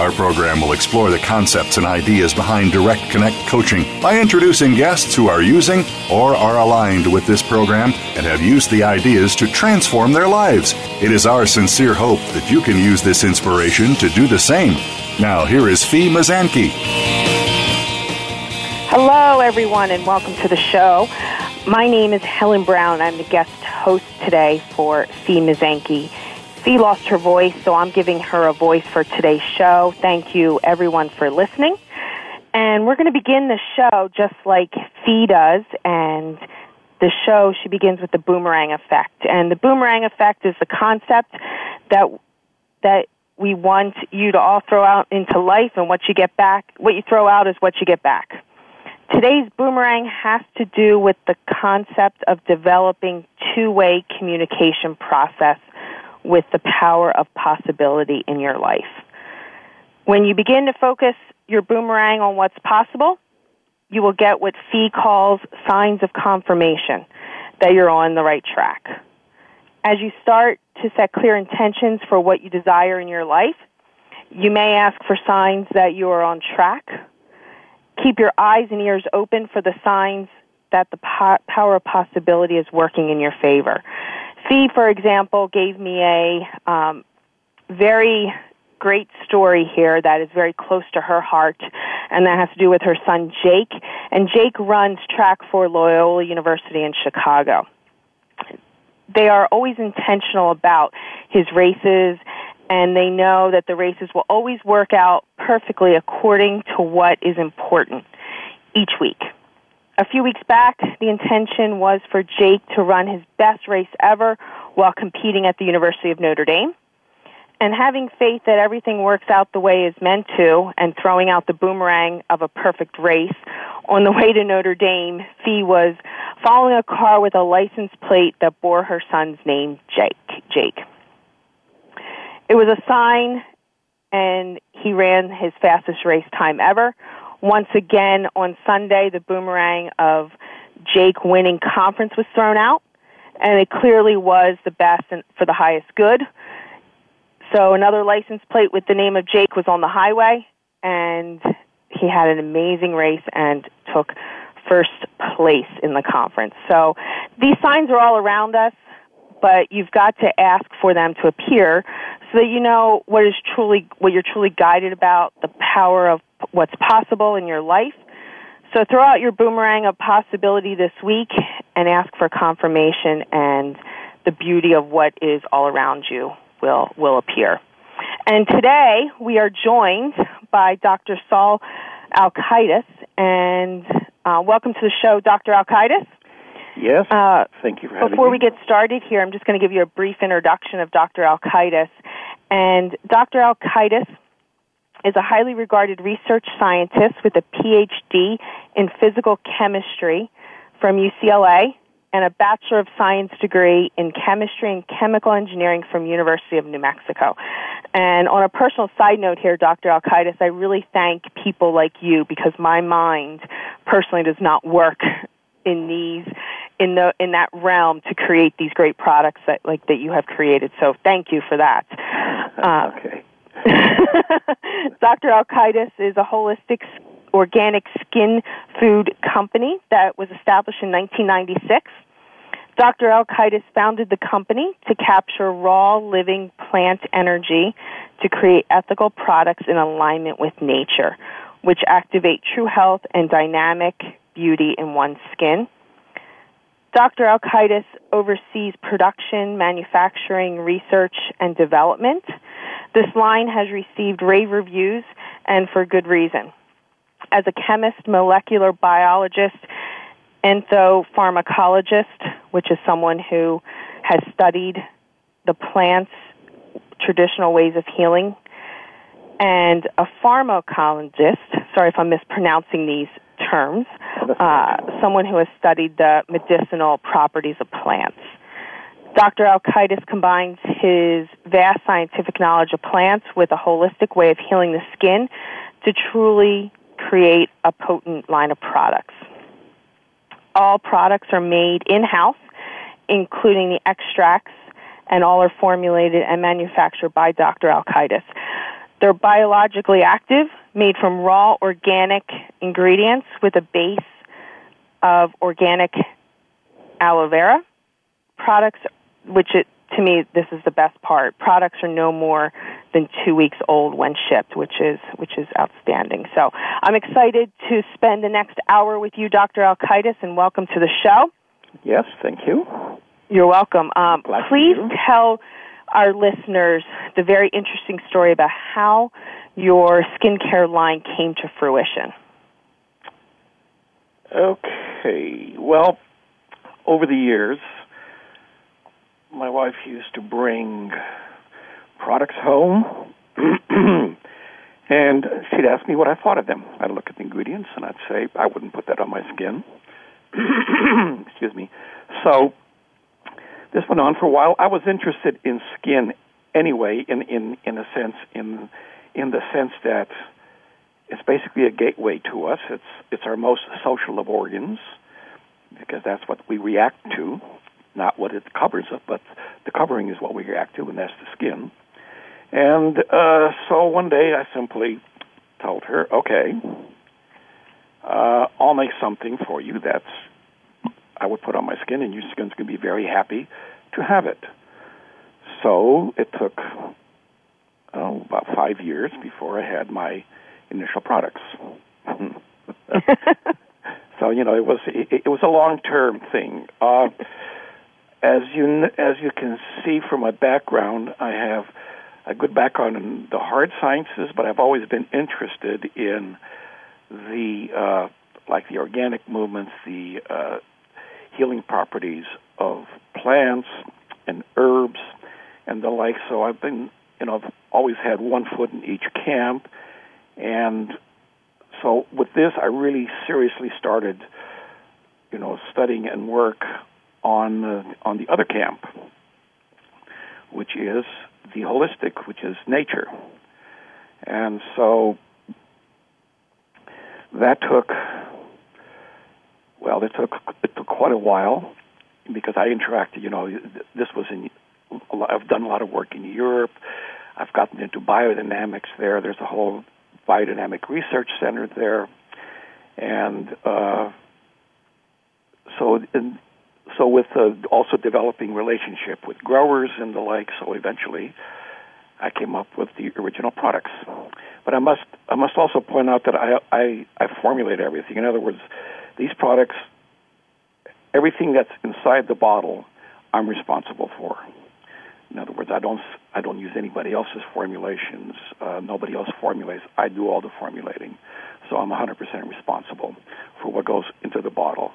Our program will explore the concepts and ideas behind Direct Connect coaching by introducing guests who are using or are aligned with this program and have used the ideas to transform their lives. It is our sincere hope that you can use this inspiration to do the same. Now, here is Fee Mazanke. Hello, everyone, and welcome to the show. My name is Helen Brown. I'm the guest host today for Fee Mazanke. Fee lost her voice, so I'm giving her a voice for today's show. Thank you, everyone, for listening. And we're going to begin the show just like Fee does. And the show, she begins with the boomerang effect. And the boomerang effect is the concept that, that we want you to all throw out into life, and what you get back, what you throw out is what you get back. Today's boomerang has to do with the concept of developing two-way communication process with the power of possibility in your life. When you begin to focus your boomerang on what's possible, you will get what Fee calls signs of confirmation that you're on the right track. As you start to set clear intentions for what you desire in your life, you may ask for signs that you are on track. Keep your eyes and ears open for the signs that the po- power of possibility is working in your favor. Fee, for example, gave me a um, very great story here that is very close to her heart, and that has to do with her son Jake. And Jake runs track for Loyola University in Chicago. They are always intentional about his races, and they know that the races will always work out perfectly according to what is important each week. A few weeks back, the intention was for Jake to run his best race ever while competing at the University of Notre Dame. And having faith that everything works out the way it's meant to, and throwing out the boomerang of a perfect race, on the way to Notre Dame, Fee was following a car with a license plate that bore her son's name, Jake. Jake. It was a sign, and he ran his fastest race time ever, once again, on Sunday, the boomerang of Jake winning conference was thrown out, and it clearly was the best and for the highest good. So another license plate with the name of Jake was on the highway, and he had an amazing race and took first place in the conference. So these signs are all around us, but you've got to ask for them to appear so that you know what is truly what you're truly guided about, the power of what's possible in your life. So throw out your boomerang of possibility this week and ask for confirmation and the beauty of what is all around you will, will appear. And today we are joined by Dr. Saul Alkaitis and uh, welcome to the show, Dr. Alkaitis. Yes. Uh, Thank you for Before me. we get started here, I'm just going to give you a brief introduction of Dr. Alkaitis. And Dr. Alkaitis is a highly regarded research scientist with a PhD in physical chemistry from UCLA and a Bachelor of Science degree in chemistry and chemical engineering from University of New Mexico. And on a personal side note here, Dr. Alkaitis, I really thank people like you because my mind personally does not work in these in the in that realm to create these great products that like that you have created. So thank you for that. Uh, okay. Dr. Alkaitis is a holistic organic skin food company that was established in 1996. Dr. Alkaitis founded the company to capture raw living plant energy to create ethical products in alignment with nature, which activate true health and dynamic beauty in one's skin. Dr. Alkaitis oversees production, manufacturing, research, and development This line has received rave reviews and for good reason. As a chemist, molecular biologist, enthopharmacologist, which is someone who has studied the plants' traditional ways of healing, and a pharmacologist, sorry if I'm mispronouncing these terms, uh, someone who has studied the medicinal properties of plants. Dr. Alkaitis combines his vast scientific knowledge of plants with a holistic way of healing the skin to truly create a potent line of products. All products are made in house, including the extracts, and all are formulated and manufactured by Dr. Alkaitis. They're biologically active, made from raw organic ingredients with a base of organic aloe vera. Products, which it, to me, this is the best part. Products are no more than two weeks old when shipped, which is which is outstanding. So I'm excited to spend the next hour with you, Dr. Alkaitis, and welcome to the show. Yes, thank you. You're welcome. Um, please tell our listeners the very interesting story about how your skincare line came to fruition. Okay. Well, over the years, my wife used to bring products home, and she'd ask me what I thought of them. I'd look at the ingredients, and I'd say, I wouldn't put that on my skin. Excuse me. So this went on for a while. I was interested in skin anyway, in in in a sense, in in the sense that it's basically a gateway to us. It's it's our most social of organs because that's what we react to, not what it covers up, but the covering is what we react to, and that's the skin. And uh, so one day I simply told her, okay, uh, I'll make something for you that's I would put on my skin, and your skin's going to be very happy to have it. So it took oh, about five years before I had my initial products. so you know, it was it, it was a long term thing. Uh, as you as you can see from my background, I have a good background in the hard sciences, but I've always been interested in the uh, like the organic movements, the uh, healing properties of plants and herbs and the like. So I've been, you know, I've always had one foot in each camp, and so with this, I really seriously started, you know, studying and work on uh, on the other camp, which is the holistic, which is nature, and so that took well, it took it took quite a while because I interacted. You know, this was in. I've done a lot of work in Europe. I've gotten into biodynamics there. There's a whole biodynamic research center there, and uh, so so with uh, also developing relationship with growers and the like. So eventually, I came up with the original products. But I must I must also point out that I I, I formulate everything. In other words, these products, everything that's inside the bottle, I'm responsible for. In other words, I don't I don't use anybody else's formulations. Uh, nobody else formulates. I do all the formulating, so I'm 100% responsible for what goes into the bottle.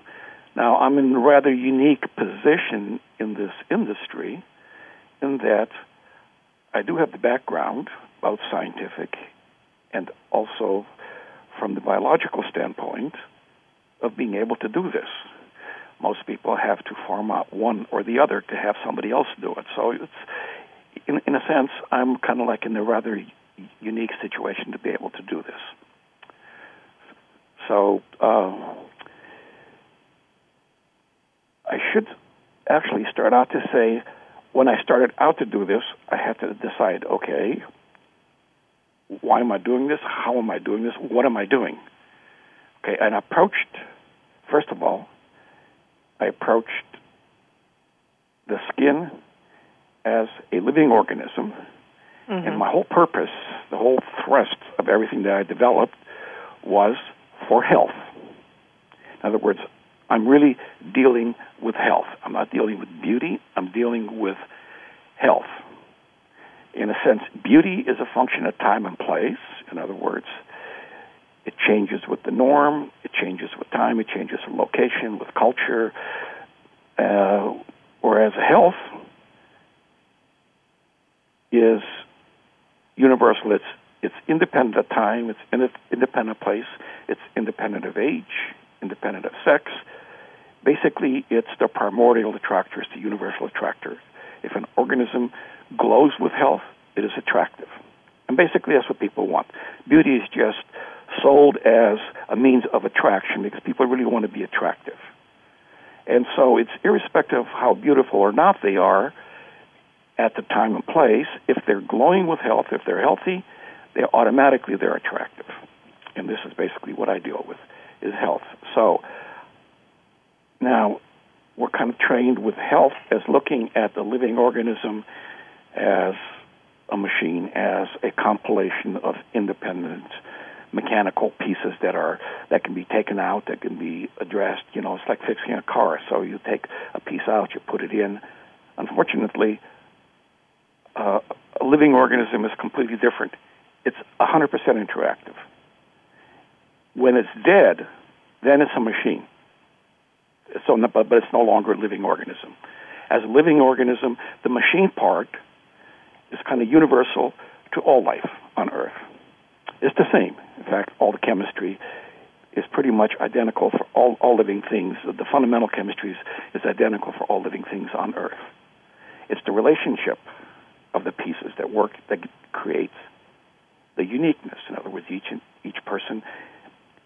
Now, I'm in a rather unique position in this industry, in that I do have the background, both scientific and also from the biological standpoint of being able to do this. Most people have to farm out one or the other to have somebody else do it. So it's, in, in a sense, I'm kind of like in a rather unique situation to be able to do this. So uh, I should actually start out to say, when I started out to do this, I had to decide, okay, why am I doing this? How am I doing this? What am I doing? Okay, and I approached, first of all, I approached the skin as a living organism, mm-hmm. and my whole purpose, the whole thrust of everything that I developed was for health. In other words, I'm really dealing with health. I'm not dealing with beauty, I'm dealing with health. In a sense, beauty is a function of time and place. In other words, it changes with the norm, it changes with time, it changes with location, with culture. Uh, whereas health is universal. It's it's independent of time. It's in independent of place. It's independent of age, independent of sex. Basically, it's the primordial attractor. It's the universal attractor. If an organism glows with health, it is attractive. And basically, that's what people want. Beauty is just sold as a means of attraction because people really want to be attractive. And so it's irrespective of how beautiful or not they are at the time and place, if they're glowing with health, if they're healthy, they automatically they're attractive. And this is basically what I deal with is health. So now we're kind of trained with health as looking at the living organism as a machine, as a compilation of independent mechanical pieces that are that can be taken out, that can be addressed. You know, it's like fixing a car. So you take a piece out, you put it in. Unfortunately, uh, a living organism is completely different. It's 100% interactive. When it's dead, then it's a machine. So, but it's no longer a living organism. As a living organism, the machine part is kind of universal to all life on Earth. It's the same. In fact, all the chemistry is pretty much identical for all, all living things. The fundamental chemistry is, identical for all living things on Earth. It's the relationship of the pieces that work that creates the uniqueness. In other words, each each person,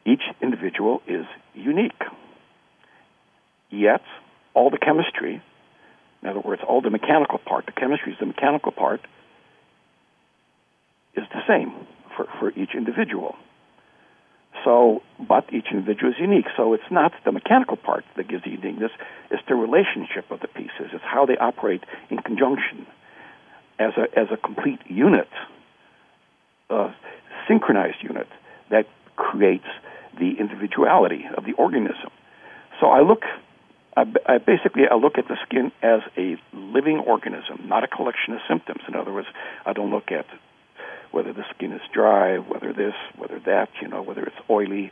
each individual is unique. Yet, all the chemistry, in other words, all the mechanical part, the chemistry is the mechanical part, is the same for, for each individual. So, but each individual is unique. So it's not the mechanical part that gives the uniqueness, it's the relationship of the pieces. It's how they operate in conjunction as a, as a complete unit, a synchronized unit that creates the individuality of the organism. So I look, I, I basically, I look at the skin as a living organism, not a collection of symptoms. In other words, I don't look at whether the skin is dry, whether this, whether that, you know, whether it's oily,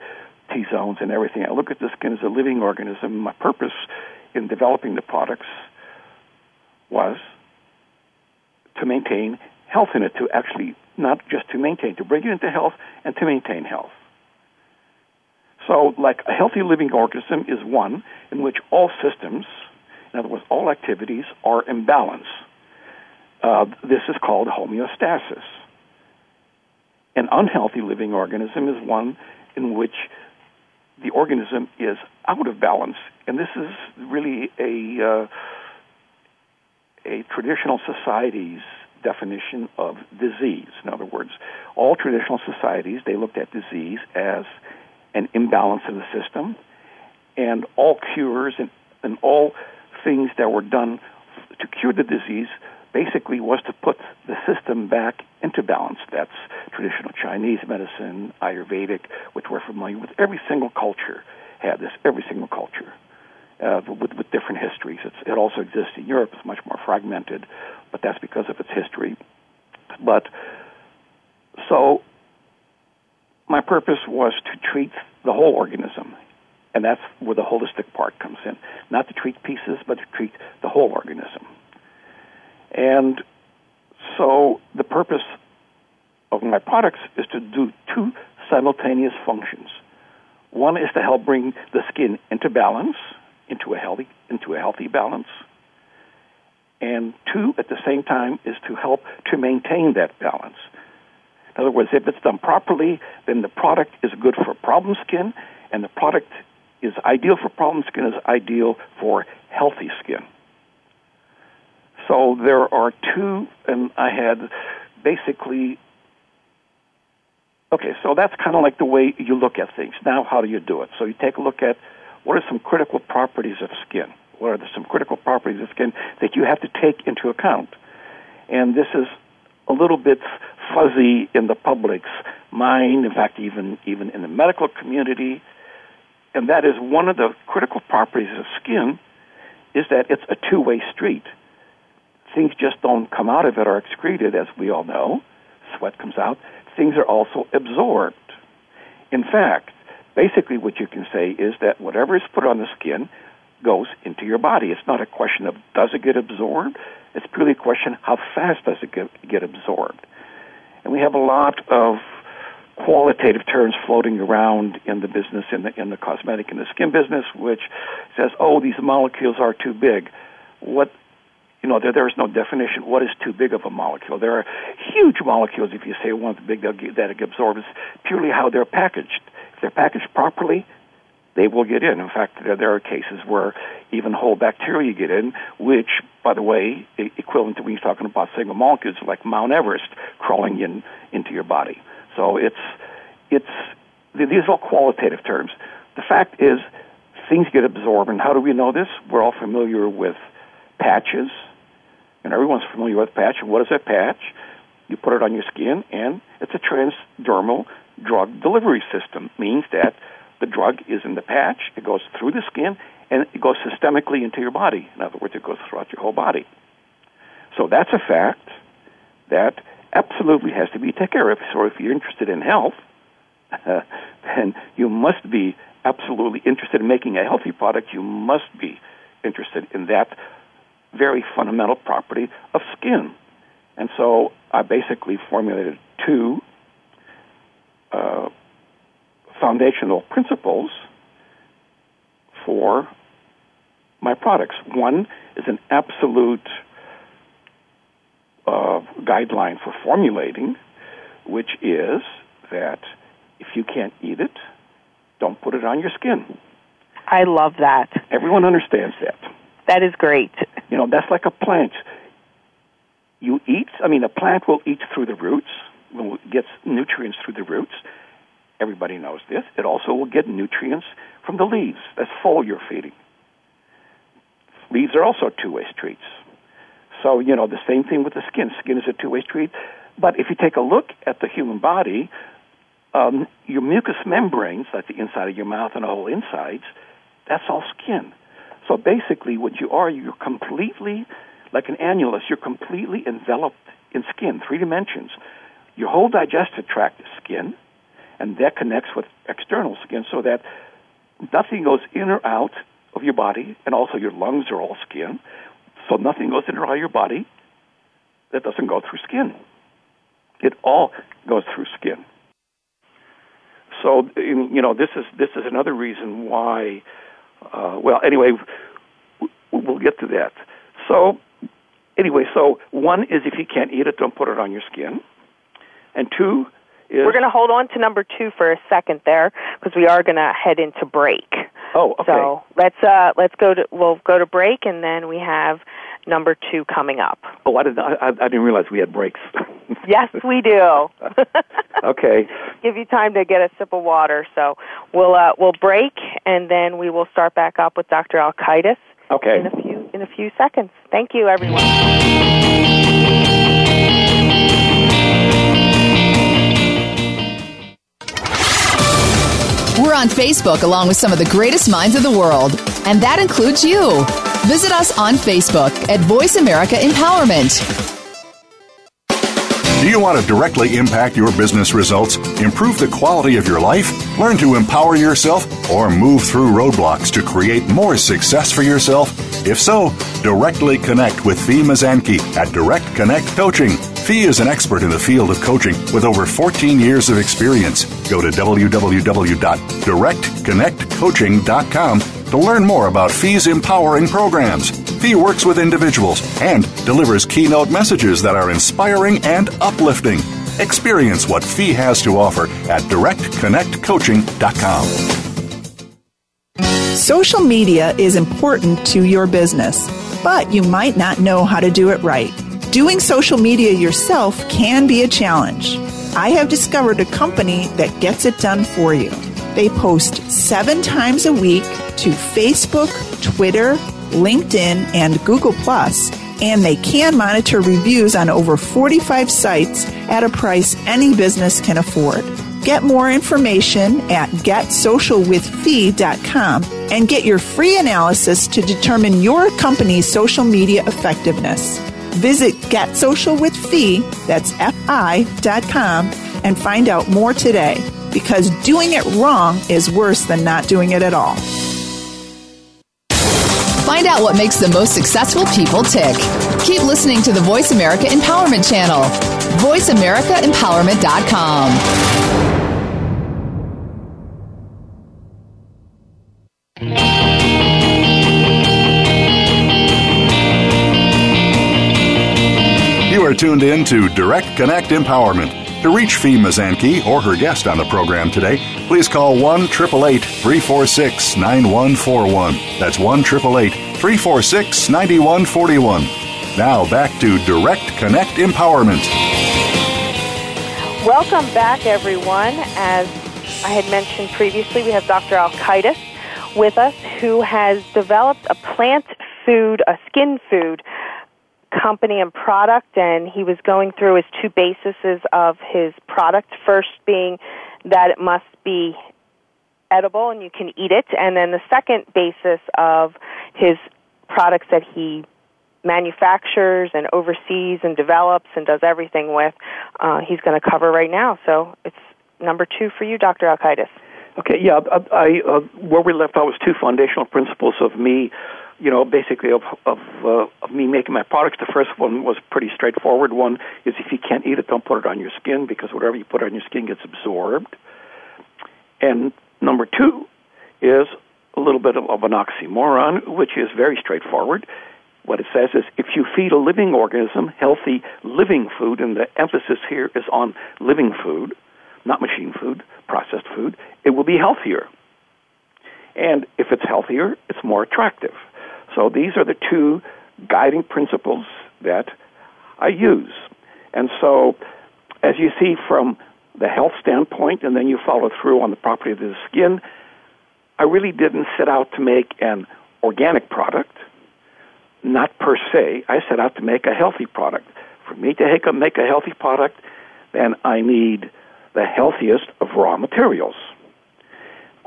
T zones, and everything. I look at the skin as a living organism. My purpose in developing the products was to maintain health in it, to actually not just to maintain, to bring it into health and to maintain health. So, like a healthy living organism is one in which all systems, in other words, all activities are in balance. Uh, this is called homeostasis. An unhealthy living organism is one in which the organism is out of balance, and this is really a uh, a traditional society's definition of disease. In other words, all traditional societies they looked at disease as an imbalance in the system, and all cures and, and all things that were done to cure the disease basically was to put the system back into balance. That's traditional Chinese medicine, Ayurvedic, which we're familiar with. Every single culture had this. Every single culture uh, with, with different histories. It's, it also exists in Europe. It's much more fragmented, but that's because of its history. But so my purpose was to treat the whole organism, and that's where the holistic part comes in. Not to treat pieces, but to treat the whole organism. And so the purpose of my products is to do two simultaneous functions. One is to help bring the skin into balance, into a healthy into a healthy balance. And two, at the same time, is to help to maintain that balance. In other words, if it's done properly, then the product is good for problem skin, and the product is ideal for problem skin is ideal for healthy skin. So there are two, and I had basically. Okay, so that's kind of like the way you look at things. Now, how do you do it? So you take a look at what are some critical properties of skin? What are some critical properties of skin that you have to take into account? And this is a little bit fuzzy in the public's mind, in fact, even, even in the medical community. And that is one of the critical properties of skin is that it's a two way street things just don't come out of it or excreted, as we all know. Sweat comes out. Things are also absorbed. In fact, basically what you can say is that whatever is put on the skin goes into your body. It's not a question of does it get absorbed. It's purely a question how fast does it get, get absorbed. And we have a lot of qualitative terms floating around in the business, in the in the cosmetic and the skin business, which says, "Oh, these molecules are too big." What you know, there, there is no definition. What is too big of a molecule? There are huge molecules. If you say one's big, that get absorbed. It's purely how they're packaged. If they're packaged properly, they will get in. In fact, there, there are cases where even whole bacteria get in, which, by the way, equivalent to when you're talking about single molecules, like Mount Everest crawling in into your body. So it's it's these are all qualitative terms. The fact is, things get absorbed, and how do we know this? We're all familiar with patches, and everyone's familiar with patch. What is a patch? You put it on your skin, and it's a transdermal drug delivery system. Means that the drug is in the patch, it goes through the skin, and it goes systemically into your body. In other words, it goes throughout your whole body. So that's a fact that absolutely has to be taken care of. So if you're interested in health, uh, then you must be absolutely interested in making a healthy product. You must be interested in that very fundamental property of skin. And so I basically formulated two uh, foundational principles for my products. One is an absolute uh, guideline for formulating, which is that if you can't eat it, don't put it on your skin. I love that. Everyone understands that. That is great. You know, that's like a plant. You eat, I mean, a plant will eat through the roots, will get nutrients through the roots. Everybody knows this. It also will get nutrients from the leaves. That's foliar feeding. Leaves are also two-way streets. So, you know, the same thing with the skin. Skin is a two-way street. But if you take a look at the human body, um, your mucous membranes, like the inside of your mouth and the whole insides, that's all skin. So basically, what you are, you're completely, like an annulus, you're completely enveloped in skin, three dimensions. Your whole digestive tract is skin, and that connects with external skin so that nothing goes in or out of your body, and also your lungs are all skin. So nothing goes in or out of your body that doesn't go through skin. It all goes through skin. So you know this is this is another reason why. Uh, well, anyway, we'll get to that. So anyway, so one is if you can't eat it, don't put it on your skin, and two is we're going to hold on to number two for a second there because we are going to head into break. Oh, okay. So let's uh, let's go to we'll go to break and then we have number two coming up. Oh, I didn't I, I didn't realize we had breaks. yes, we do. okay. Give you time to get a sip of water. So we'll uh, we'll break and then we will start back up with Dr. Alkaitis. Okay. In a few in a few seconds. Thank you, everyone. We're on Facebook along with some of the greatest minds of the world, and that includes you. Visit us on Facebook at Voice America Empowerment. Do you want to directly impact your business results, improve the quality of your life, learn to empower yourself, or move through roadblocks to create more success for yourself? If so, directly connect with Fee Mazanke at Direct Connect Coaching. Fee is an expert in the field of coaching with over 14 years of experience. Go to www.directconnectcoaching.com to learn more about Fee's empowering programs. Fee works with individuals and delivers keynote messages that are inspiring and uplifting. Experience what Fee has to offer at directconnectcoaching.com. Social media is important to your business, but you might not know how to do it right. Doing social media yourself can be a challenge. I have discovered a company that gets it done for you. They post seven times a week to Facebook, Twitter, LinkedIn, and Google and they can monitor reviews on over 45 sites at a price any business can afford. Get more information at getsocialwithfee.com and get your free analysis to determine your company's social media effectiveness. Visit getsocialwithfi, that's F-I, dot com, and find out more today because doing it wrong is worse than not doing it at all. Find out what makes the most successful people tick. Keep listening to the Voice America Empowerment Channel. VoiceAmericaEmpowerment.com. You are tuned in to Direct Connect Empowerment. To reach Fee Mazanke or her guest on the program today, please call 1 888 346 9141. That's 1 888 346 9141. Now back to Direct Connect Empowerment. Welcome back, everyone. As I had mentioned previously, we have Dr. Alkaitis with us who has developed a plant food, a skin food company and product, and he was going through his two bases of his product. First being that it must be edible and you can eat it, and then the second basis of his products that he manufactures and oversees and develops and does everything with, uh, he's going to cover right now. So it's number two for you, Dr. Alkaitis. Okay, yeah, I, I uh, where we left off was two foundational principles of me you know, basically of of, uh, of me making my products. The first one was pretty straightforward. One is if you can't eat it, don't put it on your skin because whatever you put on your skin gets absorbed. And number two is a little bit of, of an oxymoron, which is very straightforward. What it says is if you feed a living organism healthy living food, and the emphasis here is on living food, not machine food, processed food, it will be healthier. And if it's healthier, it's more attractive. So these are the two guiding principles that I use. And so, as you see from the health standpoint, and then you follow through on the property of the skin, I really didn't set out to make an organic product, not per se. I set out to make a healthy product. For me to make a healthy product, then I need the healthiest of raw materials.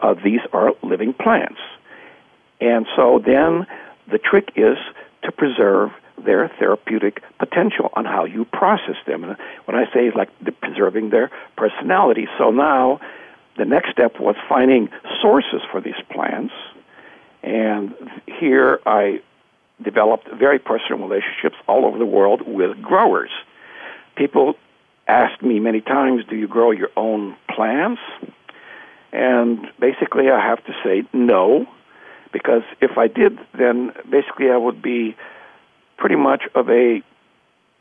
Uh, these are living plants. And so then the trick is to preserve their therapeutic potential on how you process them. And when I say like preserving their personality, so now the next step was finding sources for these plants. And here I developed very personal relationships all over the world with growers. People asked me many times, Do you grow your own plants? And basically, I have to say no because if I did, then basically I would be pretty much of a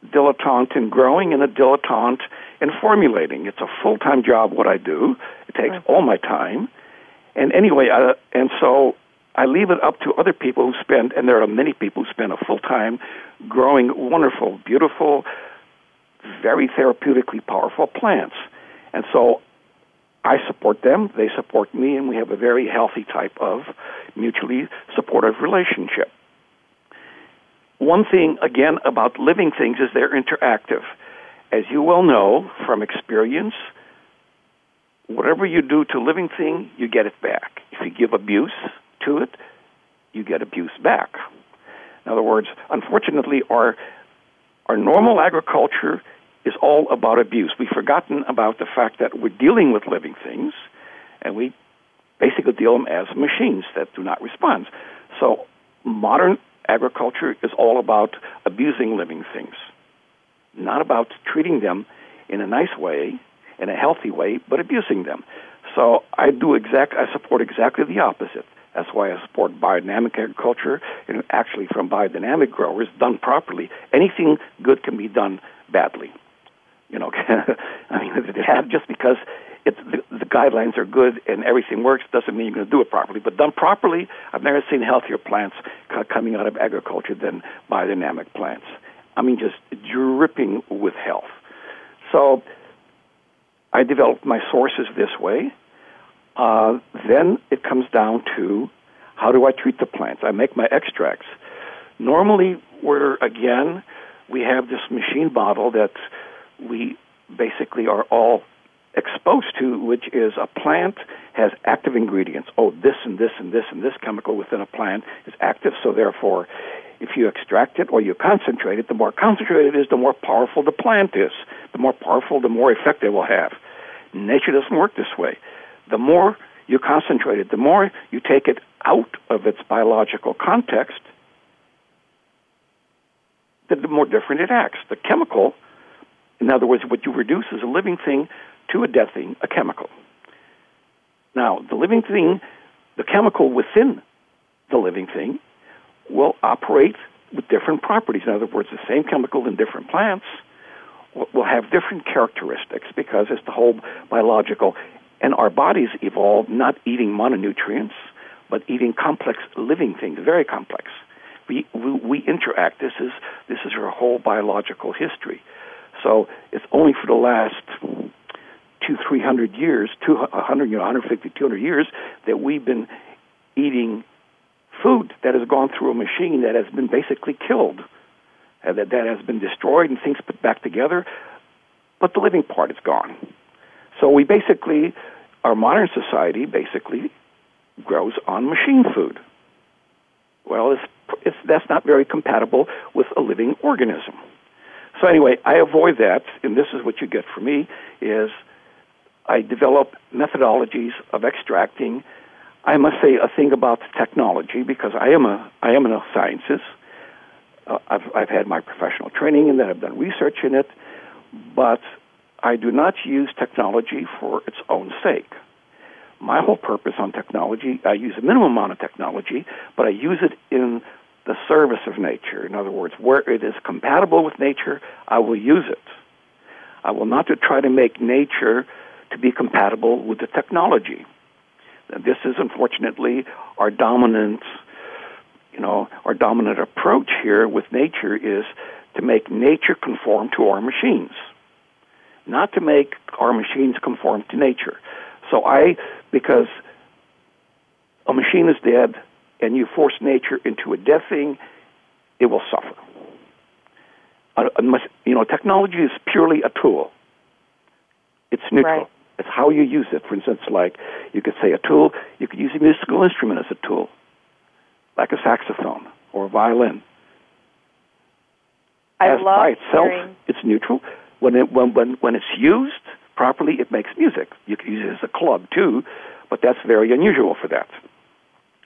dilettante in growing and a dilettante in formulating. It's a full time job what I do. It takes right. all my time. And anyway, I, and so I leave it up to other people who spend, and there are many people who spend a full time growing wonderful, beautiful, very therapeutically powerful plants. And so I support them, they support me, and we have a very healthy type of mutually supportive relationship. One thing, again, about living things is they're interactive. As you well know from experience, whatever you do to a living thing, you get it back. If you give abuse to it, you get abuse back. In other words, unfortunately, our, our normal agriculture is all about abuse. We've forgotten about the fact that we're dealing with living things, and we basically deal them as machines that do not respond. So modern agriculture is all about abusing living things, not about treating them in a nice way, in a healthy way, but abusing them. So I do exact. I support exactly the opposite. That's why I support biodynamic agriculture, and actually from biodynamic growers done properly. Anything good can be done badly. You know, I mean, just because it's the, the guidelines are good and everything works doesn't mean you're going to do it properly. But done properly, I've never seen healthier plants coming out of agriculture than biodynamic plants. I mean, just dripping with health. So I developed my sources this way. Uh, then it comes down to how do I treat the plants? I make my extracts. Normally, we're again, we have this machine bottle that we basically are all exposed to, which is a plant has active ingredients. Oh, this and this and this and this chemical within a plant is active, so therefore If you extract it or you concentrate it, the more concentrated it is, the more powerful the plant is. The more powerful, the more effect it will have. Nature doesn't work this way. The more you concentrate it, the more you take it out of its biological context, the more different it acts. The chemical, in other words, what you reduce is a living thing to a dead thing, a chemical. Now, the living thing, the chemical within the living thing, will operate with different properties. In other words, the same chemical in different plants will have different characteristics because it's the whole biological. And our bodies evolved not eating mononutrients, but eating complex living things, very complex. We, we, we interact. This is, this is our whole biological history. So it's only for the last two, three hundred years, two hundred, you know, 150, 200 years, that we've been eating food that has gone through a machine that has been basically killed, uh, that, that has been destroyed and things put back together, but the living part is gone. So we basically, our modern society basically grows on machine food. Well, it's, it's, that's not very compatible with a living organism. So anyway, I avoid that, and this is what you get from me: is I develop methodologies of extracting. I must say a thing about technology because I am a I am the sciences. Uh, I've I've had my professional training in that. I've done research in it, but I do not use technology for its own sake. My whole purpose on technology, I use a minimum amount of technology, but I use it in the service of nature. In other words, where it is compatible with nature, I will use it. I will not to try to make nature to be compatible with the technology. This is unfortunately our dominant, you know, our dominant approach here with nature is to make nature conform to our machines, not to make our machines conform to nature. So I, because a machine is dead and you force nature into a dead thing, it will suffer. Uh, you know, technology is purely a tool. It's neutral. Right. It's how you use it. For instance, like you could say a tool, you could use a musical instrument as a tool, like a saxophone or a violin. I as by itself, hearing... it's neutral. When it when when when it's used properly, it makes music. You can use it as a club too, but that's very unusual for that.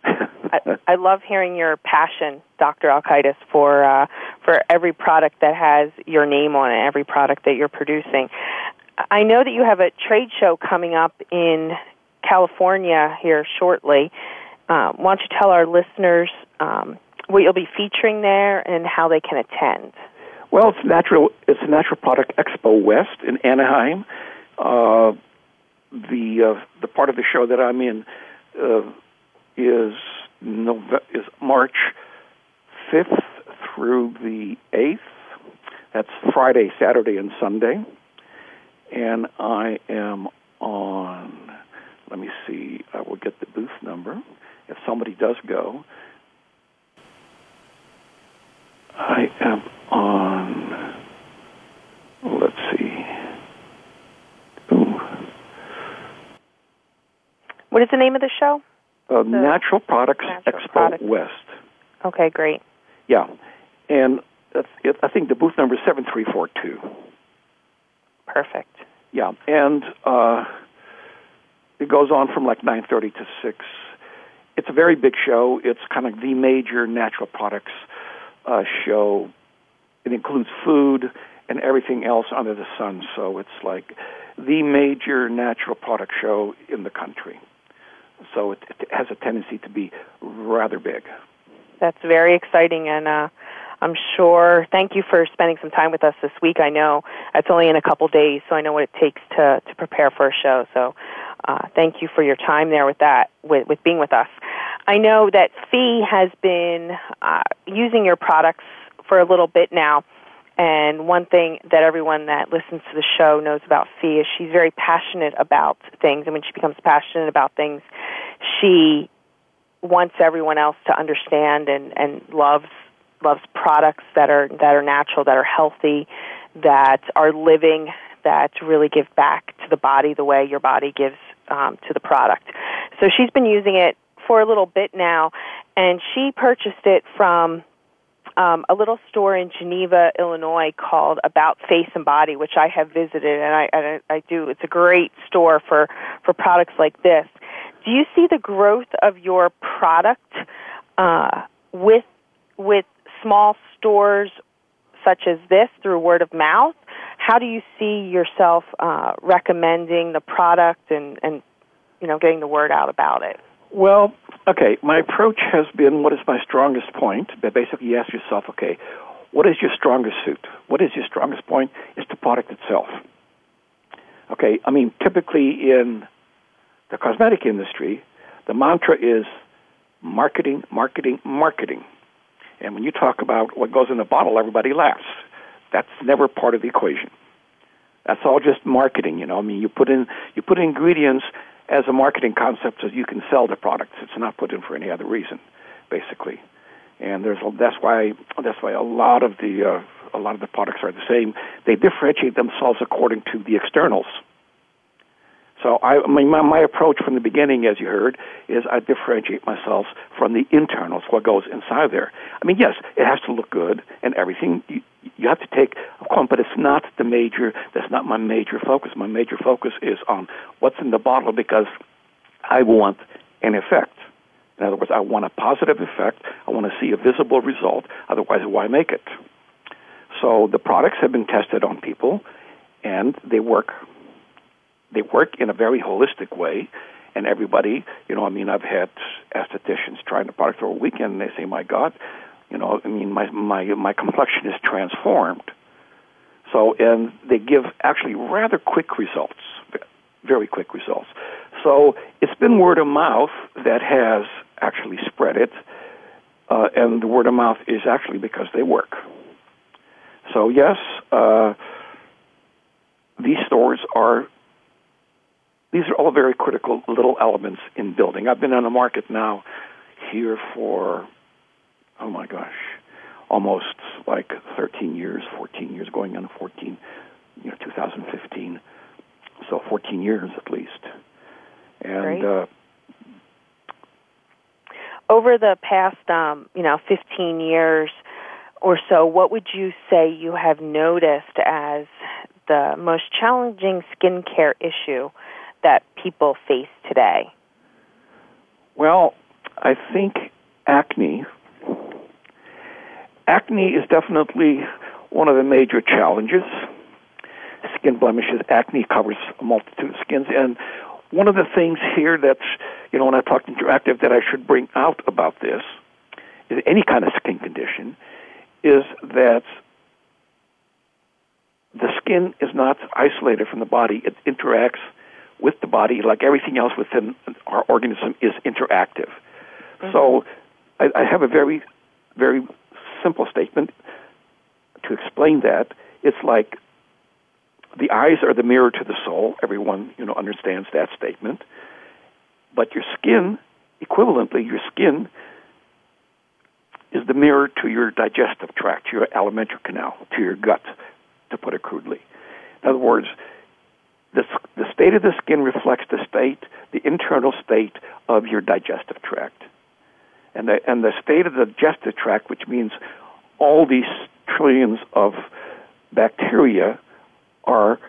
I, I love hearing your passion, Dr. Alkaitis, for uh, for every product that has your name on it, every product that you're producing. I know that you have a trade show coming up in California here shortly. Um, why don't you tell our listeners um, what you'll be featuring there and how they can attend? Well, it's natural. It's Natural Product Expo West in Anaheim. Uh, the uh, the part of the show that I'm in uh, is Nove- is March fifth through the eighth. That's Friday, Saturday, and Sunday and I am on. Let me see. I will get the booth number if somebody does go. I am on. Let's see. Ooh. What is the name of the show? Uh, Natural Products Natural Expo Products. West. Okay, great. Yeah, and I think the booth number is seven three four two. Perfect. Yeah, and uh, it goes on from like 9:30 to 6. It's a very big show. It's kind of the major natural products uh, show. It includes food and everything else under the sun. So it's like the major natural product show in the country. So it, it has a tendency to be rather big. That's very exciting, and uh, I'm sure. Thank you for spending some time with us this week. I know it's only in a couple days, so I know what it takes to to prepare for a show. So, uh, thank you for your time there with that, with with being with us. I know that Fee has been uh, using your products for a little bit now. And one thing that everyone that listens to the show knows about Fee is she's very passionate about things. And when she becomes passionate about things, she wants everyone else to understand and, and loves loves products that are that are natural, that are healthy, that are living, that really give back to the body the way your body gives um, to the product. So she's been using it for a little bit now, and she purchased it from um, a little store in Geneva, Illinois called About Face and Body, which I have visited, and I, I, I do. It's a great store for for products like this. Do you see the growth of your product uh, with with small stores such as this through word of mouth? How do you see yourself uh, recommending the product and, and you know getting the word out about it? Well, okay, my approach has been what is my strongest point? But basically, you ask yourself, okay, what is your strongest suit? What is your strongest point? It's the product itself. Okay, I mean, typically in the cosmetic industry, the mantra is marketing, marketing, marketing. And when you talk about what goes in the bottle, everybody laughs. That's never part of the equation. That's all just marketing, you know. I mean, you put in you put ingredients as a marketing concept so you can sell the products. It's not put in for any other reason, basically. And there's that's why that's why a lot of the uh, a lot of the products are the same. They differentiate themselves according to the externals. So I, my, my approach from the beginning, as you heard, is I differentiate myself from the internals, what goes inside there. I mean, yes, it has to look good and everything. You, you have to take a quant, but it's not the major. That's not my major focus. My major focus is on what's in the bottle because I want an effect. In other words, I want a positive effect. I want to see a visible result. Otherwise, why make it? So the products have been tested on people, and they work they work in a very holistic way. And everybody, you know, I mean, I've had estheticians trying the product for a weekend, and they say, "My God, you know, I mean, my my my complexion is transformed." So, and they give actually rather quick results, very quick results. So, it's been word of mouth that has actually spread it, uh, and the word of mouth is actually because they work. So, yes, uh, these stores are these are all very critical little elements in building. I've been on the market now here for, oh my gosh, almost like 13 years, 14 years, going on 14, you know, 2015. So 14 years at least. And, uh, over the past, um, you know, 15 years or so, what would you say you have noticed as the most challenging skincare issue that people face today? Well, I think acne. Acne is definitely one of the major challenges. Skin blemishes, acne covers a multitude of skins, and one of the things here that's, you know, when I talk interactive that I should bring out about this, is any kind of skin condition, is that the skin is not isolated from the body. It interacts with the body, like everything else within our organism, is interactive. Mm-hmm. So I, I have a very, very simple statement to explain that. It's like the eyes are the mirror to the soul. Everyone, you know, understands that statement. But your skin, equivalently, your skin is the mirror to your digestive tract, your alimentary canal, to your gut, to put it crudely. In other words, the, the state of the skin reflects the state, the internal state of your digestive tract. And the, and the state of the digestive tract, which means all these trillions of bacteria are,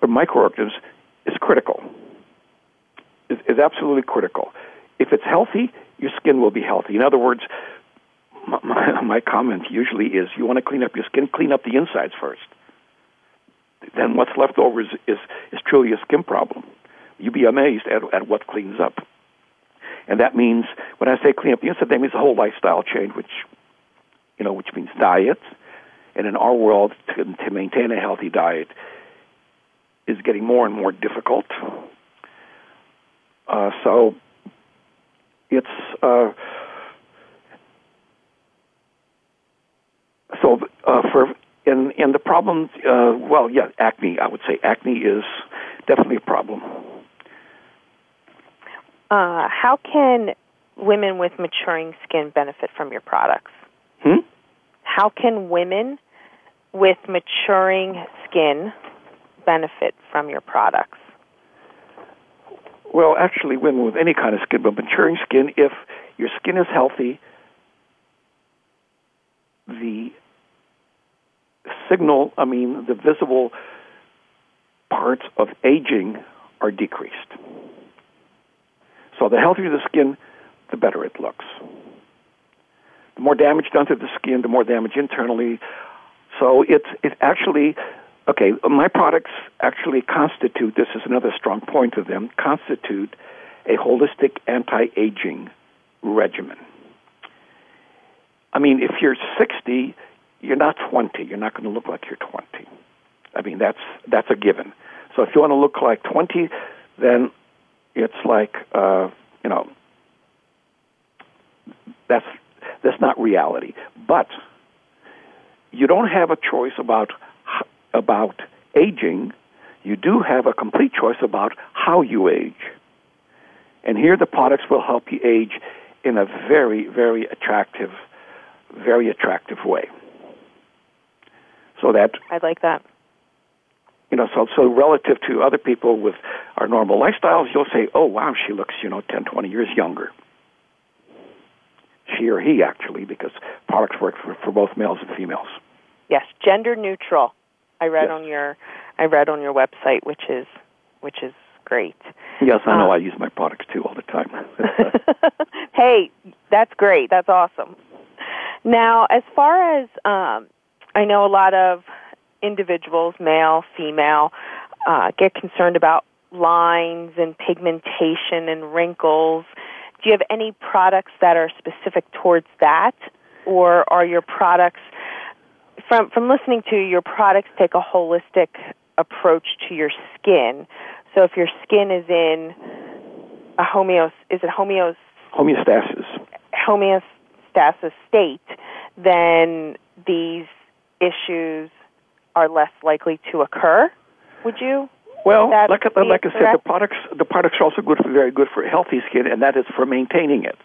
or microorganisms, is critical. Is, is absolutely critical. If it's healthy, your skin will be healthy. In other words, my, my, my comment usually is you want to clean up your skin, clean up the insides first then what's left over is, is, is truly a skin problem. You'd be amazed at, at what cleans up. And that means, when I say clean up the inside, that means a whole lifestyle change, which, you know, which means diet. And in our world, to, to maintain a healthy diet is getting more and more difficult. Uh, so it's uh, so uh, for and and the problem, uh, well, yeah, acne. I would say acne is definitely a problem. Uh, how can women with maturing skin benefit from your products? Hmm? How can women with maturing skin benefit from your products? Well, actually, women with any kind of skin, but maturing skin, if your skin is healthy, the signal, I mean, the visible parts of aging are decreased. So the healthier the skin, the better it looks. The more damage done to the skin, the more damage internally. So it's it actually okay. My products actually constitute. This is another strong point of them. Constitute a holistic anti-aging regimen. I mean, if you're 60, you're not 20. You're not going to look like you're 20. I mean, that's that's a given. So if you want to look like 20, then it's like uh, you know that's that's not reality. But you don't have a choice about about aging. You do have a complete choice about how you age. And here the products will help you age in a very, very attractive, very attractive way. So that I like that. You know, so so relative to other people with our normal lifestyles, you'll say, "Oh, wow, she looks, you know, 10, 20 years younger." She or he actually because products work for, for both males and females. Yes, gender neutral. I read Yes. on your I read on your website which is which is great. Yes, I know. Uh, I use my products too all the time. hey, that's great. That's awesome. Now, as far as um, I know, a lot of individuals, male, female, uh, get concerned about lines and pigmentation and wrinkles. Do you have any products that are specific towards that, or are your products from from listening to your products take a holistic approach to your skin? So if your skin is in a homeos is it homeos Homeostasis. homeostasis state, then these issues are less likely to occur. Would you? Well, like, I- like I said, the products the products are also good for very good for healthy skin, and that is for maintaining it.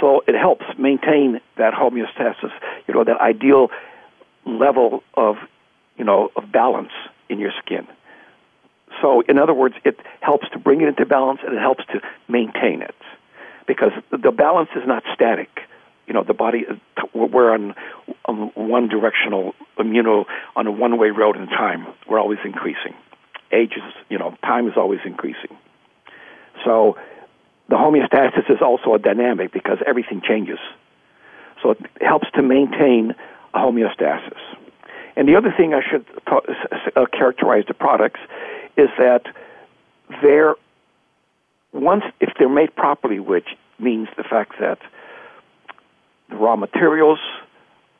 So it helps maintain that homeostasis, you know, that ideal level of, you know, of balance in your skin. So, in other words, it helps to bring it into balance, and it helps to maintain it, because the balance is not static. You know, the body we're on, on one directional immuno on a one way road in time. We're always increasing age is, you know, time is always increasing. So the homeostasis is also a dynamic because everything changes. So it helps to maintain a homeostasis. And the other thing I should uh, characterize the products is that they're once if they're made properly, which means the fact that the raw materials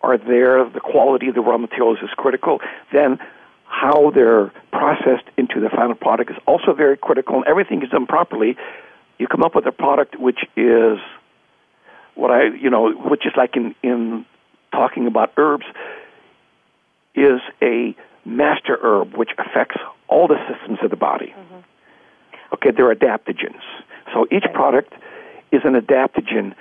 are there, the quality of the raw materials is critical, then how they're processed into the final product is also very critical, and everything is done properly. You come up with a product which is what I, you know, which is like in, in talking about herbs, is a master herb which affects all the systems of the body. Mm-hmm. Okay, they're adaptogens. So each product is an adaptogen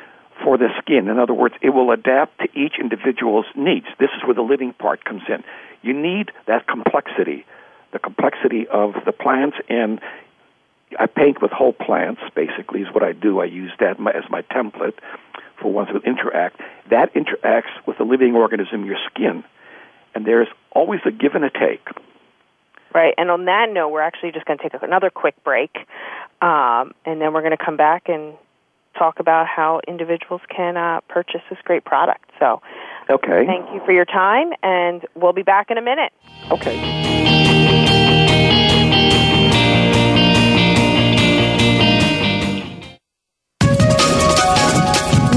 for the skin. In other words, it will adapt to each individual's needs. This is where the living part comes in. You need that complexity, the complexity of the plants, and I paint with whole plants, basically, is what I do. I use that as my template for ones that interact. That interacts with the living organism, your skin. And there's always a give and a take. Right. And on that note, we're actually just going to take another quick break, um, and then we're going to come back and talk about how individuals can uh, purchase this great product. So, Okay. thank you for your time, and we'll be back in a minute. Okay.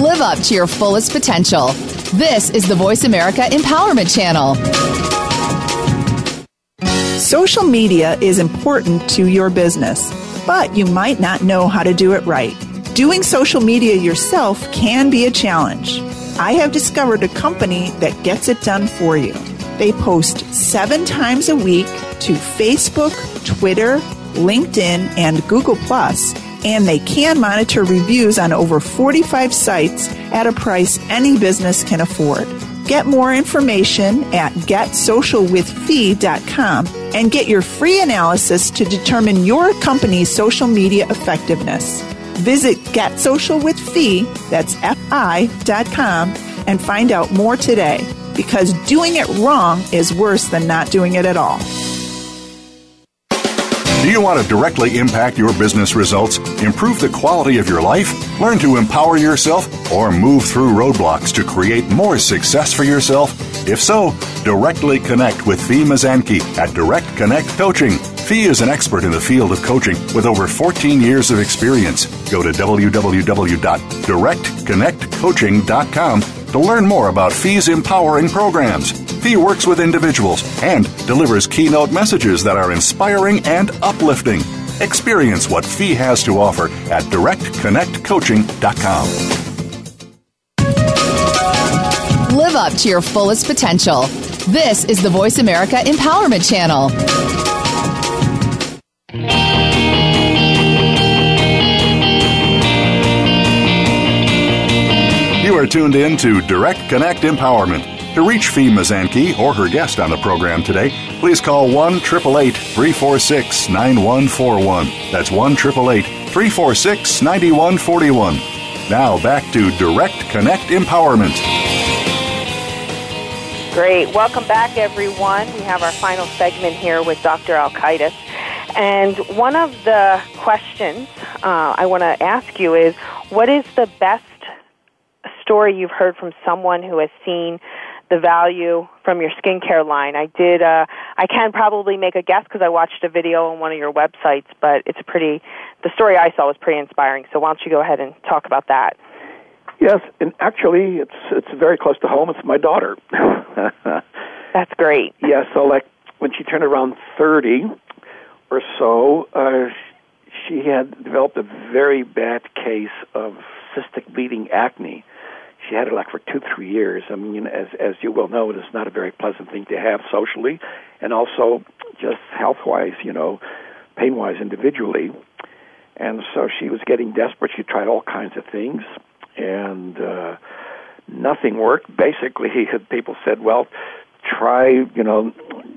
Live up to your fullest potential. This is the Voice America Empowerment Channel. Social media is important to your business, but you might not know how to do it right. Doing social media yourself can be a challenge. I have discovered a company that gets it done for you. They post seven times a week to Facebook, Twitter, LinkedIn, and Google Plus, and they can monitor reviews on over 45 sites at a price any business can afford. Get more information at getsocialwithfee.com and get your free analysis to determine your company's social media effectiveness. Visit GetSocialWithFee, that's F-I, dot com, and find out more today. because doing it wrong is worse than not doing it at all. Do you want to directly impact your business results, improve the quality of your life, learn to empower yourself, or move through roadblocks to create more success for yourself? If so, directly connect with Fee Mazanke at Direct Connect Coaching. Fee is an expert in the field of coaching with over 14 years of experience. Go to www.directconnectcoaching.com to learn more about Fee's empowering programs. Fee works with individuals and delivers keynote messages that are inspiring and uplifting. Experience what Fee has to offer at directconnectcoaching.com. Live up to your fullest potential. This is the Voice America Empowerment Channel. Are tuned in to Direct Connect Empowerment. To reach Fee Mazanke or her guest on the program today, please call 1 888 346 9141. That's 1 888 346 9141. Now back to Direct Connect Empowerment. Great. Welcome back, everyone. We have our final segment here with Dr. Alkaitis. And one of the questions uh, I want to ask you is what is the best story you've heard from someone who has seen the value from your skincare line. I did. Uh, I can probably make a guess because I watched a video on one of your websites, but it's pretty. The story I saw was pretty inspiring. So why don't you go ahead and talk about that? Yes, and actually, it's it's very close to home. It's my daughter. That's great. Yeah. So like when she turned around thirty or so, uh, she had developed a very bad case of cystic bleeding acne she had it like for two, three years. I mean, as as you well know, it is not a very pleasant thing to have socially, and also just health wise, you know, pain wise individually. And so she was getting desperate. She tried all kinds of things, and uh, nothing worked. Basically, people said, "Well, try, you know,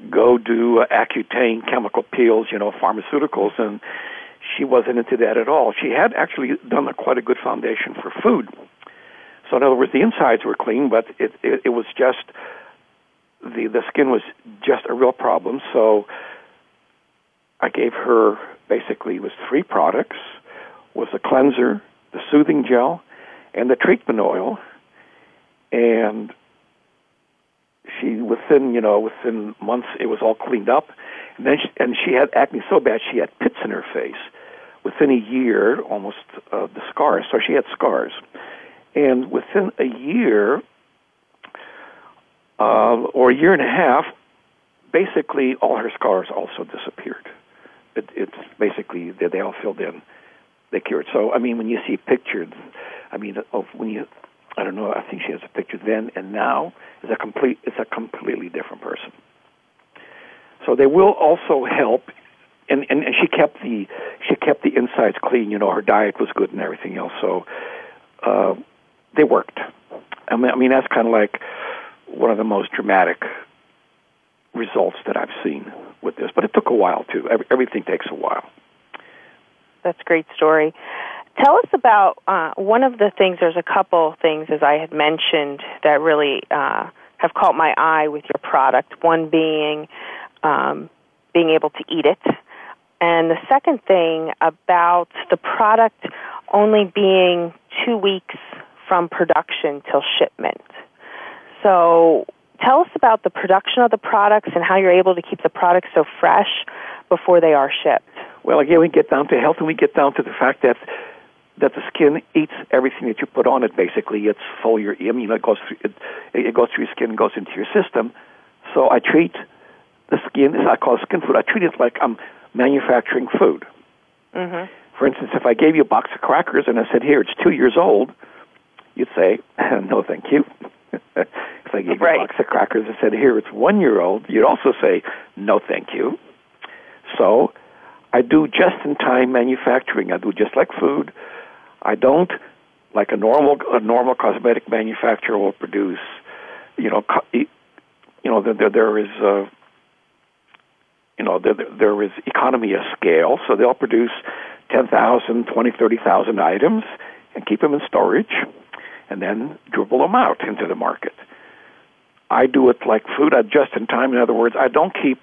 go do Accutane chemical peels, you know, pharmaceuticals," and she wasn't into that at all. She had actually done a, quite a good foundation for food so in other words, the insides were clean, but it, it, it was just the the skin was just a real problem. So I gave her basically it was three products: was the cleanser, the soothing gel, and the treatment oil. And she within you know within months it was all cleaned up, and then she, and she had acne so bad she had pits in her face. Within a year, almost uh, the scars. So she had scars. And within a year uh, or a year and a half, basically all her scars also disappeared. It, it's basically they, they all filled in. They cured. So I mean, when you see pictures, I mean, of when you, I don't know, I think she has a picture then and now. is a complete. It's a completely different person. So they will also help and, and and she kept the she kept the insides clean. You know, her diet was good and everything else. So uh, they worked. I mean, I mean that's kind of like one of the most dramatic results that I've seen with this. But it took a while too. Every, everything takes a while. That's a great story. Tell us about uh, one of the things. There's a couple things, as I had mentioned, that really uh, have caught my eye with your product. One being um, being able to eat it, and the second thing about the product only being two weeks from production till shipment. So tell us about the production of the products and how you're able to keep the products so fresh before they are shipped. Well, again, we get down to health and we get down to the fact that that the skin eats everything that you put on it. Basically, it's full. Your, I mean, it goes through it, it goes through your skin, and goes into your system. So I treat the skin. I call it skin food. I treat it like I'm manufacturing food. Mm-hmm. For instance, if I gave you a box of crackers and I said, "Here, it's two years old," you'd say, no, thank you. if I gave right. you a box of crackers and said, here, it's one year old, you'd also say, no, thank you. So I do just in time manufacturing. I do just like food. I don't like a normal a normal cosmetic manufacturer will produce. You know, co- you know there there is. Uh, you know, there, there is economy of scale, so they'll produce 10,000, 20, 30,000 items and keep them in storage and then dribble them out into the market. I do it like food, I just in time. In other words, I don't keep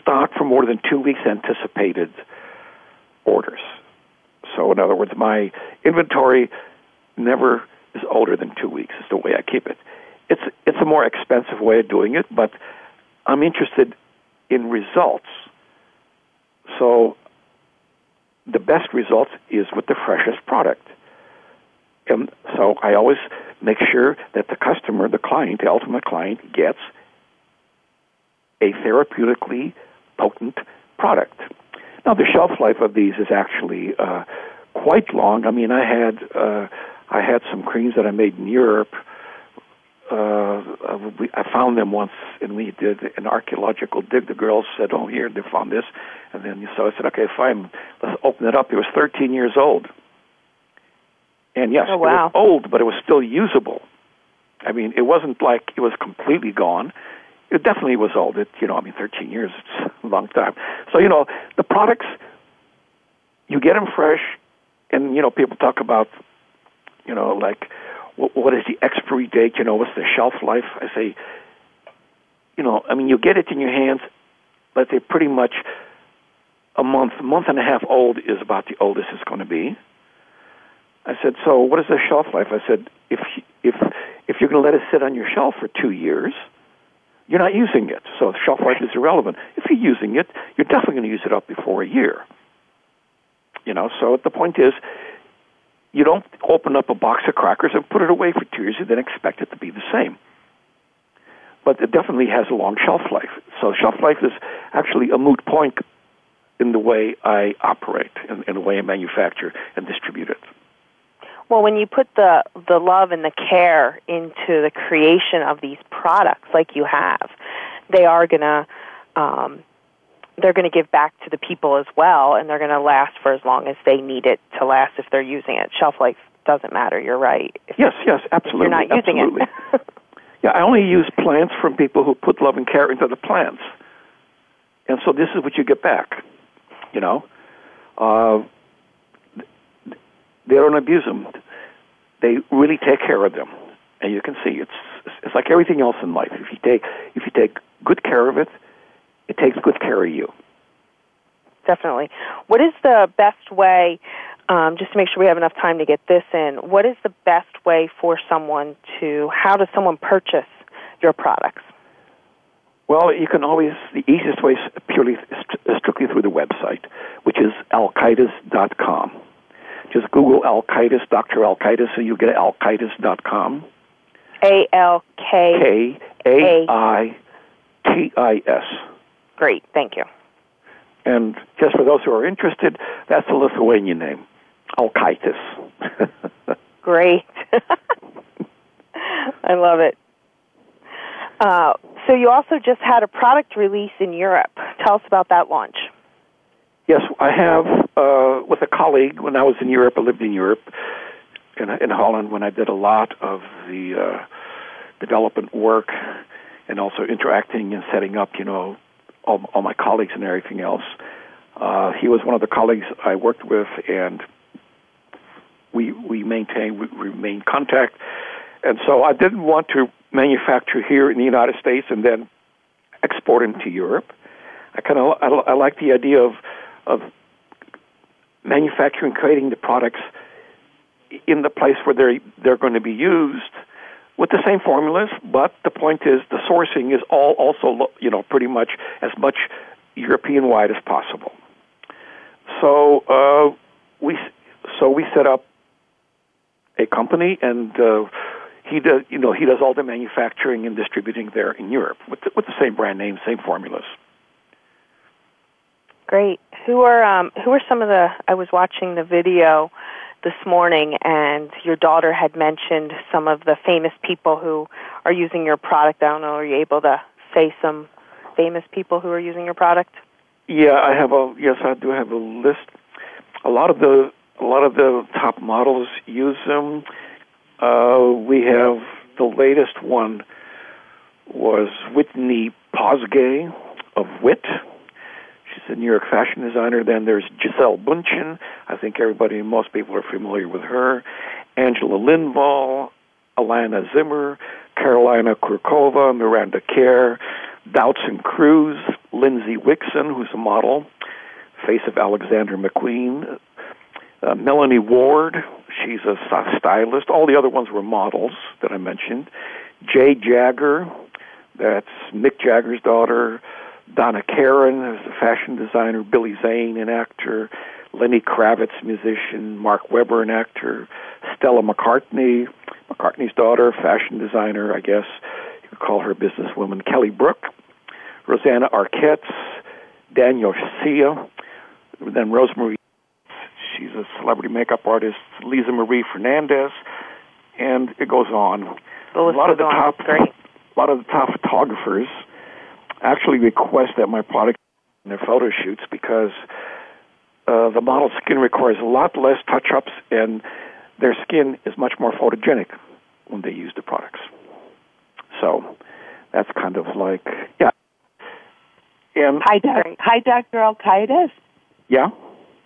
stock for more than two weeks anticipated orders. So, in other words, my inventory never is older than two weeks. Is the way I keep it. It's it's a more expensive way of doing it, but I'm interested in results. So, the best results is with the freshest product. And so I always make sure that the customer, the client, the ultimate client, gets a therapeutically potent product. Now, the shelf life of these is actually uh, quite long. I mean, I had uh, I had some creams that I made in Europe. Uh, we, I found them once, and we did an archaeological dig. The girls said, "Oh, here they found this," and then so I said, "Okay, fine, let's open it up." It was 13 years old, and yes, oh, wow. it was old, but it was still usable. I mean, it wasn't like it was completely gone it definitely was old. It, you know, I mean, 13 years, it's a long time. So, you know, the products, you get them fresh, and, you know, people talk about, you know, like, what, what is the expiry date? You know, what's the shelf life? I say, you know, I mean, you get it in your hands, let's say pretty much a month, month and a half old is about the oldest it's going to be. I said, so what is the shelf life? I said, if if if you're going to let it sit on your shelf for two years, you're not using it. So shelf life is irrelevant. If you're using it, you're definitely going to use it up before a year. You know, so the point is, you don't open up a box of crackers and put it away for two years and then expect it to be the same. But it definitely has a long shelf life. So shelf life is actually a moot point in the way I operate, in, in the way I manufacture and distribute it. Well, when you put the the love and the care into the creation of these products, like you have, they are gonna um, they're going to give back to the people as well, and they're going to last for as long as they need it to last if they're using it. Shelf life doesn't matter. You're right. If, yes, yes, absolutely. you're not using absolutely. it. yeah, I only use plants from people who put love and care into the plants, and so this is what you get back. You know, uh, they don't abuse them. They really take care of them, and you can see it's it's like everything else in life. If you take if you take good care of it, it takes good care of you. Definitely. What is the best way? Um, just to make sure we have enough time to get this in, what is the best way for someone to? How does someone purchase your products? Well, you can always, the easiest way is purely strictly through the website, which is alkaitis.com. Just Google Alkaitis, Dr. Alkaitis, and you'll get alkaitis.com. A L K K A I T I S. Great, thank you. And just for those who are interested, that's the Lithuanian name, Alkaitis. Great. I love it. Uh, so you also just had a product release in Europe. Tell us about that launch. Yes, I have uh, with a colleague when I was in Europe. I lived in Europe, in, in Holland, when I did a lot of the uh, development work and also interacting and setting up, you know, all, all my colleagues and everything else. Uh, he was one of the colleagues I worked with, and we we maintained we, remained contact. And so I didn't want to manufacture here in the United States and then export into Europe. I kind of I, I like the idea of of manufacturing, creating the products in the place where they're they're going to be used with the same formulas. But the point is, the sourcing is all also you know pretty much as much European wide as possible. So uh, we so we set up a company and. Uh, he does, you know, he does all the manufacturing and distributing there in Europe with the, with the same brand name, same formulas. Great. Who are um, who are some of the? I was watching the video this morning, and your daughter had mentioned some of the famous people who are using your product. I don't know. Are you able to say some famous people who are using your product? Yeah, I have a yes, I do have a list. A lot of the a lot of the top models use them. Uh, we have the latest one was Whitney Pozgay of Wit a New York fashion designer. Then there's Gisele Bündchen. I think everybody, most people are familiar with her. Angela Lindvall, Alana Zimmer, Karolina Kurkova, Miranda Kerr, Doutzen Kroes, Lindsey Wixson, who's a model, face of Alexander McQueen, uh, Melanie Ward, she's a stylist. All the other ones were models that I mentioned. Jade Jagger, that's Mick Jagger's daughter. Donna Karan, who's a fashion designer. Billy Zane, an actor. Lenny Kravitz, musician. Mark Webber, an actor. Stella McCartney, McCartney's daughter, fashion designer, I guess you could call her a businesswoman. Kelly Brook, Rosanna Arquette, Daniel Sia, then Rosemary. She's a celebrity makeup artist. Lisa Marie Fernandez, and it goes on. a lot of the top, great. a lot of the top photographers actually request that my product in their photo shoots because uh, the model's skin requires a lot less touch-ups and their skin is much more photogenic when they use the products. So that's kind of like yeah. And hi, doc- hi, Dr. Alkaitis. Yeah.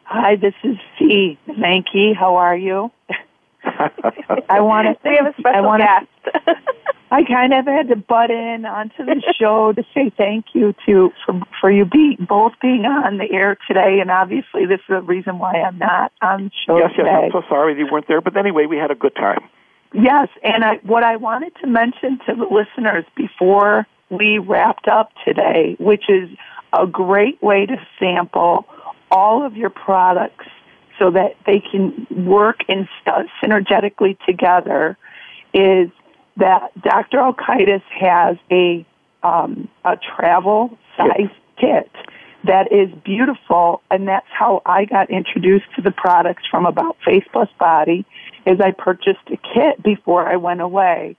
Hi, this is Fee Mazanke. How are you? I want to. We have a special I wanna, guest. I kind of had to butt in onto the show to say thank you to for for you be both being on the air today, and obviously this is the reason why I'm not on the show yes, today. Yes, I'm so sorry you weren't there, but anyway, we had a good time. Yes, and I, what I wanted to mention to the listeners before we wrapped up today, which is a great way to sample all of your products so that they can work in synergetically together, is that Dr. Alkaitis has a um, a travel size kit that is beautiful, and that's how I got introduced to the products from About Face Plus Body. Is I purchased a kit before I went away,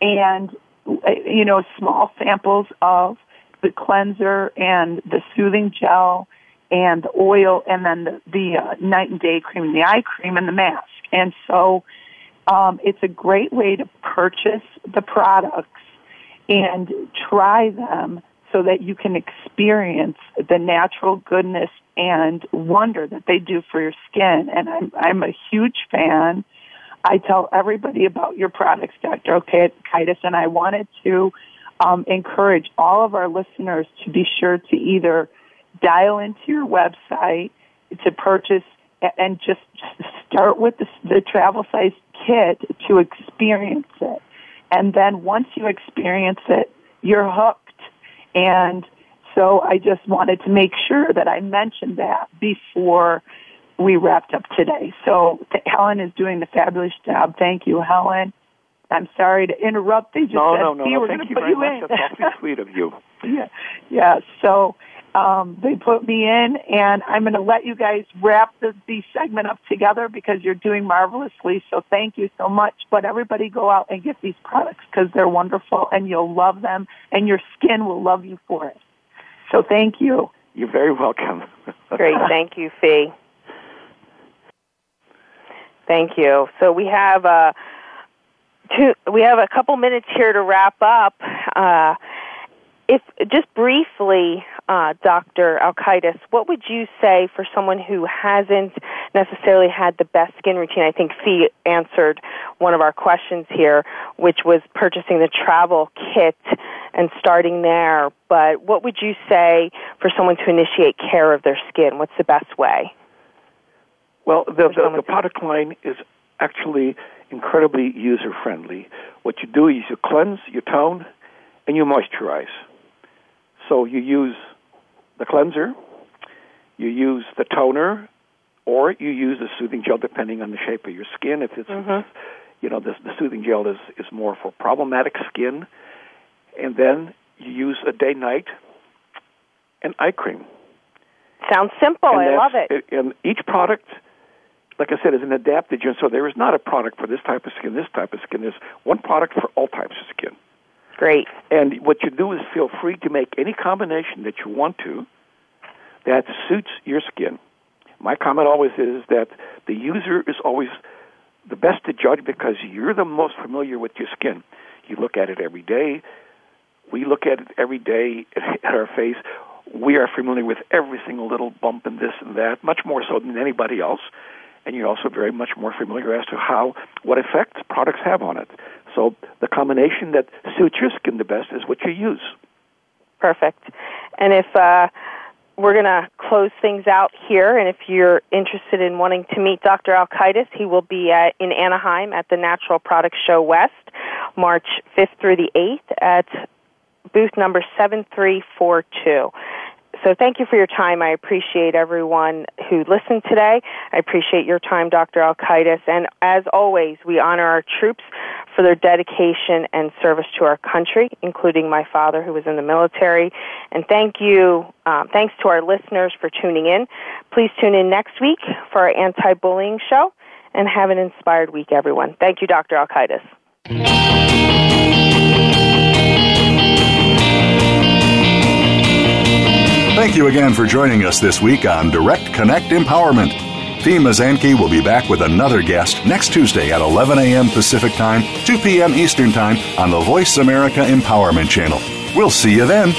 and you know small samples of the cleanser and the soothing gel and the oil, and then the, the uh, night and day cream, and the eye cream, and the mask, and so um, it's a great way to purchase the products and try them so that you can experience the natural goodness and wonder that they do for your skin. And I'm, I'm a huge fan. I tell everybody about your products, Dr. Alkaitis, and I wanted to um, encourage all of our listeners to be sure to either dial into your website to purchase and just start with the, the travel size to experience it. And then once you experience it, you're hooked. And so I just wanted to make sure that I mentioned that before we wrapped up today. So th- Helen is doing the fabulous job. Thank you, Helen. I'm sorry to interrupt. They just no, said, no, no, no. We're Thank you very you much. in. That's awfully sweet of you. yeah, yeah. So um, they put me in, and I'm going to let you guys wrap the, the segment up together because you're doing marvelously. So thank you so much. But everybody go out and get these products because they're wonderful, and you'll love them, and your skin will love you for it. So thank you. You're very welcome. Great, thank you, Fee. Thank you. So we have uh, two. We have a couple minutes here to wrap up. Uh, if just briefly, uh, Dr. Alkaitis, what would you say for someone who hasn't necessarily had the best skin routine? I think Fee answered one of our questions here, which was purchasing the travel kit and starting there. But what would you say for someone to initiate care of their skin? What's the best way? Well, the, the, the product line is actually incredibly user friendly. What you do is you cleanse, you tone, and you moisturize. So you use the cleanser, you use the toner, or you use the soothing gel depending on the shape of your skin. If it's, mm-hmm. you know, the, the soothing gel is, is more for problematic skin. And then you use a day night and eye cream. Sounds simple. And I love it. And each product, like I said, is an adaptogen. So there is not a product for this type of skin, this type of skin. There's one product for all types of skin. Great. And what you do is feel free to make any combination that you want to that suits your skin. My comment always is that the user is always the best to judge because you're the most familiar with your skin. You look at it every day. We look at it every day at our face. We are familiar with every single little bump and this and that, much more so than anybody else. and you're also very much more familiar as to how what effect products have on it. So the combination that suits your skin the best is what you use. Perfect. And if uh, we're going to close things out here, and if you're interested in wanting to meet Dr. Alkaitis, he will be at, in Anaheim at the Natural Products Show West, March 5th through the 8th at booth number 7342. So thank you for your time. I appreciate everyone who listened today. I appreciate your time, Dr. Alkaitis. And as always, we honor our troops for their dedication and service to our country, including my father who was in the military. And thank you, um, thanks to our listeners for tuning in. Please tune in next week for our anti-bullying show and have an inspired week, everyone. Thank you, Dr. Alkaitis. Thank you again for joining us this week on Direct Connect Empowerment. Fee Mazanke will be back with another guest next Tuesday at 11 a.m. Pacific Time, 2 p.m. Eastern Time on the Voice America Empowerment Channel. We'll see you then.